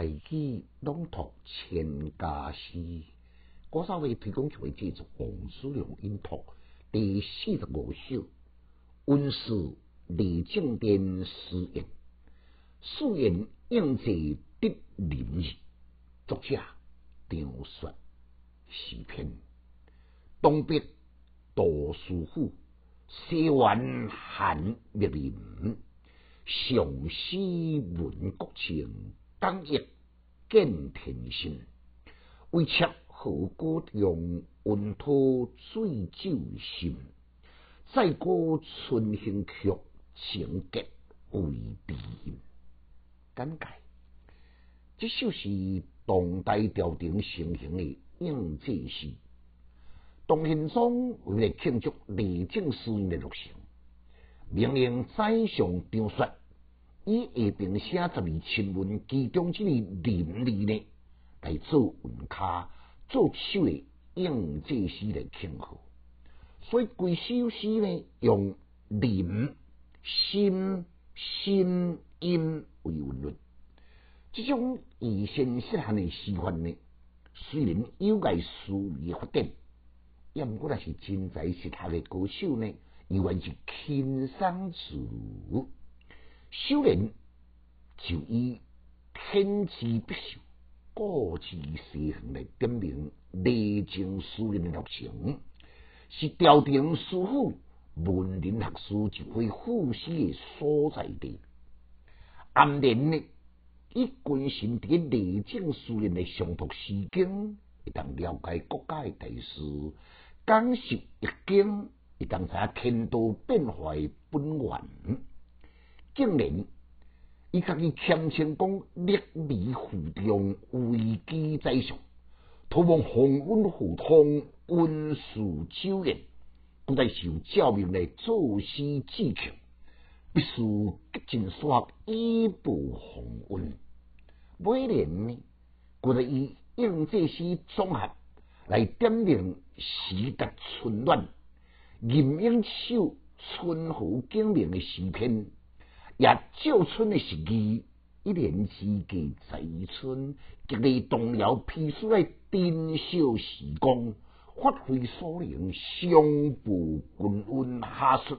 大器朗读千家诗，歌手为推广就会制作王叔良音读第四十五首《温氏李正殿诗言》，素言应节得林日，作者张雪，诗篇东北杜书府，西园韩密林，上诗闻国情。当日见天心，为妾何故用温土醉酒心？再歌春兴曲，情结为悲音。感慨，这首是唐代朝廷盛行的应节诗。唐玄宗为了庆祝李靖诗人的落成，命令宰相张雪。以下并写十二亲文，其中这个林字呢，来做文卡，作首的应节诗来庆贺。所以规首诗呢，用林、心、心、音为韵律。这种以身适汉的诗法呢，虽然有碍诗意发展，也毋过那是真才实学的歌手呢，依然是轻松自如。修炼就以天资不朽、过之西行来点明内情诗人的热情，是朝廷师傅文人学士就会复习的所在地。暗恋呢，以关心伫内政书人的上读诗经，会当了解国家的大事，讲述易经，会当知影天道变化的本源。竟然，伊家己谦称讲，立迷负重，危机在上，托望洪温互通，温书周延，不再受教命来作诗志强，必须极尽所以补洪温。每年呢，故在以应这诗综合来点明时达春暖，吟咏首春和景明的诗篇。也照春的时机，一年之计在春，极力动摇批书的珍惜时光，发挥所能，相补君温，下述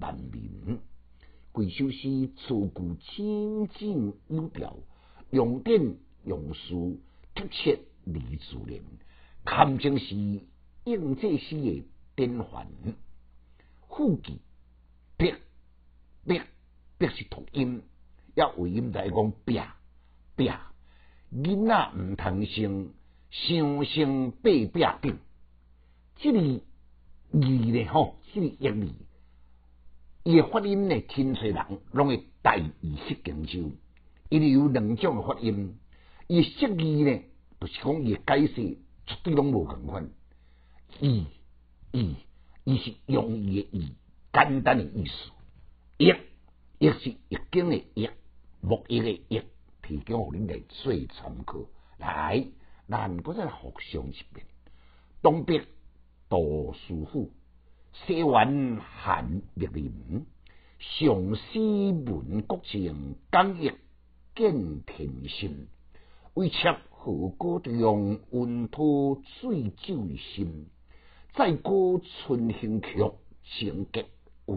难民。贵首诗自古清静幽调，用典用书，特切离自然，堪称是应这诗的典范。副记，别别。必是读音，要为音在讲别别，囡仔毋通生，生生八百病。即个字呢，吼，即个音字，伊诶发音呢，天才人拢会带意识研究，因为有两种诶发音。伊诶释字呢，就是讲伊诶解释绝对拢无共款。意意伊是容易诶意，简单诶意思。一亦是易经的易，木易的易，提供互恁来做参考。来，咱搁再互相一遍。东北杜书府，西园韩密林，上诗闻国情，刚毅见天心。为妾何歌中，温土醉酒心。再歌春兴曲，情结为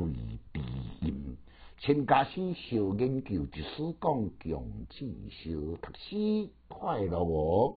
悲音。请家师小研究，一书讲强记小读书快乐哦。